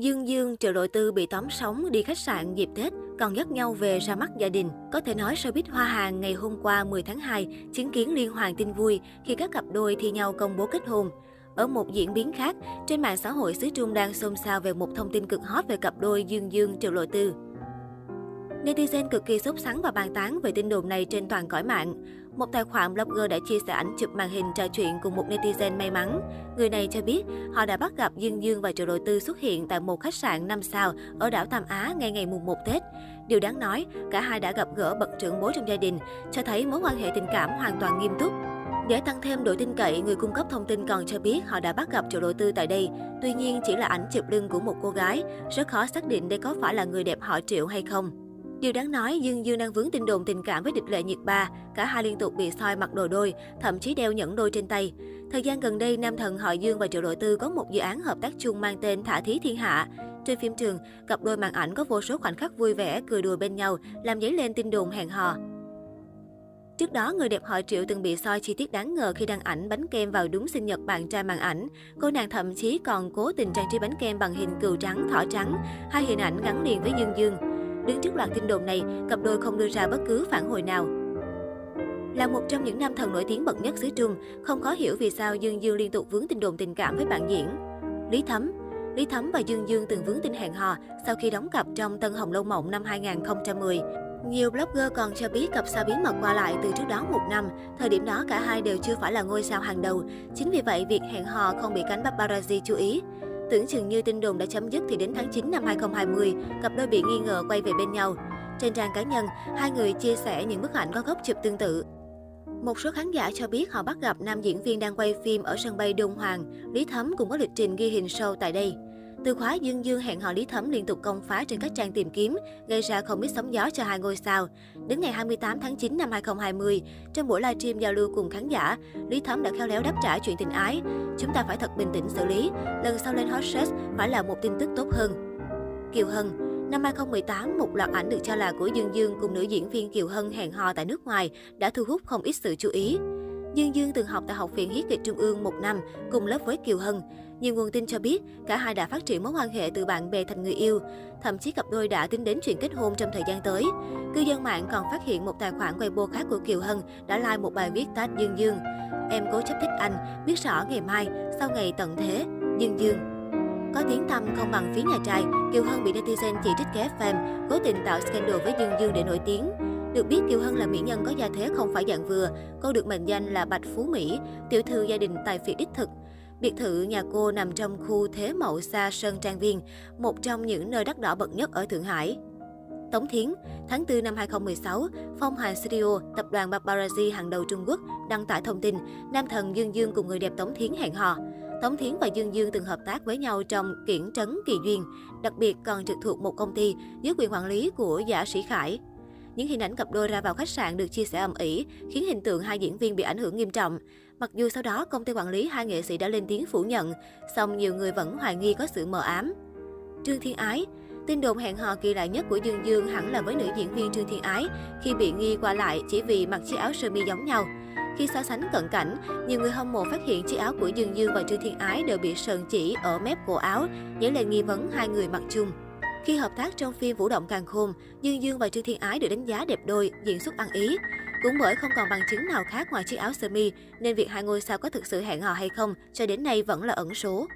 Dương Dương, Triệu Lộ Tư bị tóm sống đi khách sạn dịp Tết, còn dắt nhau về ra mắt gia đình. Có thể nói showbiz Hoa Hàng ngày hôm qua 10 tháng 2 chứng kiến liên hoàn tin vui khi các cặp đôi thi nhau công bố kết hôn. Ở một diễn biến khác, trên mạng xã hội xứ Trung đang xôn xao về một thông tin cực hot về cặp đôi Dương Dương Triệu Lộ Tư. Netizen cực kỳ sốt sắng và bàn tán về tin đồn này trên toàn cõi mạng. Một tài khoản blogger đã chia sẻ ảnh chụp màn hình trò chuyện cùng một netizen may mắn. Người này cho biết họ đã bắt gặp Dương Dương và Triệu đầu Tư xuất hiện tại một khách sạn 5 sao ở đảo Tam Á ngay ngày mùng 1 Tết. Điều đáng nói, cả hai đã gặp gỡ bậc trưởng bối trong gia đình, cho thấy mối quan hệ tình cảm hoàn toàn nghiêm túc. Để tăng thêm độ tin cậy, người cung cấp thông tin còn cho biết họ đã bắt gặp Triệu đầu Tư tại đây. Tuy nhiên, chỉ là ảnh chụp lưng của một cô gái, rất khó xác định đây có phải là người đẹp họ Triệu hay không. Điều đáng nói, Dương Dương đang vướng tin đồn tình cảm với địch lệ nhiệt ba. Cả hai liên tục bị soi mặc đồ đôi, thậm chí đeo nhẫn đôi trên tay. Thời gian gần đây, nam thần họ Dương và Triệu đội Tư có một dự án hợp tác chung mang tên Thả Thí Thiên Hạ. Trên phim trường, cặp đôi màn ảnh có vô số khoảnh khắc vui vẻ, cười đùa bên nhau, làm dấy lên tin đồn hẹn hò. Trước đó, người đẹp họ Triệu từng bị soi chi tiết đáng ngờ khi đăng ảnh bánh kem vào đúng sinh nhật bạn trai màn ảnh. Cô nàng thậm chí còn cố tình trang trí bánh kem bằng hình cừu trắng, thỏ trắng, hai hình ảnh gắn liền với Dương Dương. Đứng trước loạt tin đồn này, cặp đôi không đưa ra bất cứ phản hồi nào. Là một trong những nam thần nổi tiếng bậc nhất xứ Trung, không khó hiểu vì sao Dương Dương liên tục vướng tin đồn tình cảm với bạn diễn. Lý Thấm Lý Thấm và Dương Dương từng vướng tin hẹn hò sau khi đóng cặp trong Tân Hồng Lâu Mộng năm 2010. Nhiều blogger còn cho biết cặp sao bí mật qua lại từ trước đó một năm. Thời điểm đó cả hai đều chưa phải là ngôi sao hàng đầu. Chính vì vậy, việc hẹn hò không bị cánh paparazzi chú ý. Tưởng chừng như tin đồn đã chấm dứt thì đến tháng 9 năm 2020, cặp đôi bị nghi ngờ quay về bên nhau. Trên trang cá nhân, hai người chia sẻ những bức ảnh có góc chụp tương tự. Một số khán giả cho biết họ bắt gặp nam diễn viên đang quay phim ở sân bay Đôn Hoàng. Lý Thấm cũng có lịch trình ghi hình show tại đây. Từ khóa Dương Dương hẹn hò Lý Thấm liên tục công phá trên các trang tìm kiếm, gây ra không ít sóng gió cho hai ngôi sao. Đến ngày 28 tháng 9 năm 2020, trong buổi livestream giao lưu cùng khán giả, Lý Thấm đã khéo léo đáp trả chuyện tình ái. Chúng ta phải thật bình tĩnh xử lý, lần sau lên hot search phải là một tin tức tốt hơn. Kiều Hân Năm 2018, một loạt ảnh được cho là của Dương Dương cùng nữ diễn viên Kiều Hân hẹn hò tại nước ngoài đã thu hút không ít sự chú ý. Dương Dương từng học tại Học viện Hiết kịch Trung ương một năm, cùng lớp với Kiều Hân. Nhiều nguồn tin cho biết, cả hai đã phát triển mối quan hệ từ bạn bè thành người yêu. Thậm chí cặp đôi đã tính đến chuyện kết hôn trong thời gian tới. Cư dân mạng còn phát hiện một tài khoản Weibo khác của Kiều Hân đã like một bài viết tag Dương Dương. Em cố chấp thích anh, biết rõ ngày mai, sau ngày tận thế, Dương Dương. Có tiếng tăm không bằng phía nhà trai, Kiều Hân bị netizen chỉ trích ghé fan, cố tình tạo scandal với Dương Dương để nổi tiếng. Được biết Kiều Hân là mỹ nhân có gia thế không phải dạng vừa, cô được mệnh danh là Bạch Phú Mỹ, tiểu thư gia đình tài phiệt đích thực. Biệt thự nhà cô nằm trong khu Thế Mậu Sa Sơn Trang Viên, một trong những nơi đắt đỏ bậc nhất ở Thượng Hải. Tống Thiến, tháng 4 năm 2016, Phong Hàn Studio, tập đoàn paparazzi hàng đầu Trung Quốc, đăng tải thông tin nam thần Dương Dương cùng người đẹp Tống Thiến hẹn hò. Tống Thiến và Dương Dương từng hợp tác với nhau trong Kiển Trấn Kỳ Duyên, đặc biệt còn trực thuộc một công ty dưới quyền quản lý của giả sĩ Khải. Những hình ảnh cặp đôi ra vào khách sạn được chia sẻ ầm ĩ, khiến hình tượng hai diễn viên bị ảnh hưởng nghiêm trọng. Mặc dù sau đó công ty quản lý hai nghệ sĩ đã lên tiếng phủ nhận, song nhiều người vẫn hoài nghi có sự mờ ám. Trương Thiên Ái Tin đồn hẹn hò kỳ lạ nhất của Dương Dương hẳn là với nữ diễn viên Trương Thiên Ái khi bị nghi qua lại chỉ vì mặc chiếc áo sơ mi giống nhau. Khi so sánh cận cảnh, nhiều người hâm mộ phát hiện chiếc áo của Dương Dương và Trương Thiên Ái đều bị sờn chỉ ở mép cổ áo, dấy lên nghi vấn hai người mặc chung. Khi hợp tác trong phim Vũ động càng khôn, Dương Dương và Trương Thiên Ái được đánh giá đẹp đôi, diễn xuất ăn ý. Cũng bởi không còn bằng chứng nào khác ngoài chiếc áo sơ mi, nên việc hai ngôi sao có thực sự hẹn hò hay không cho đến nay vẫn là ẩn số.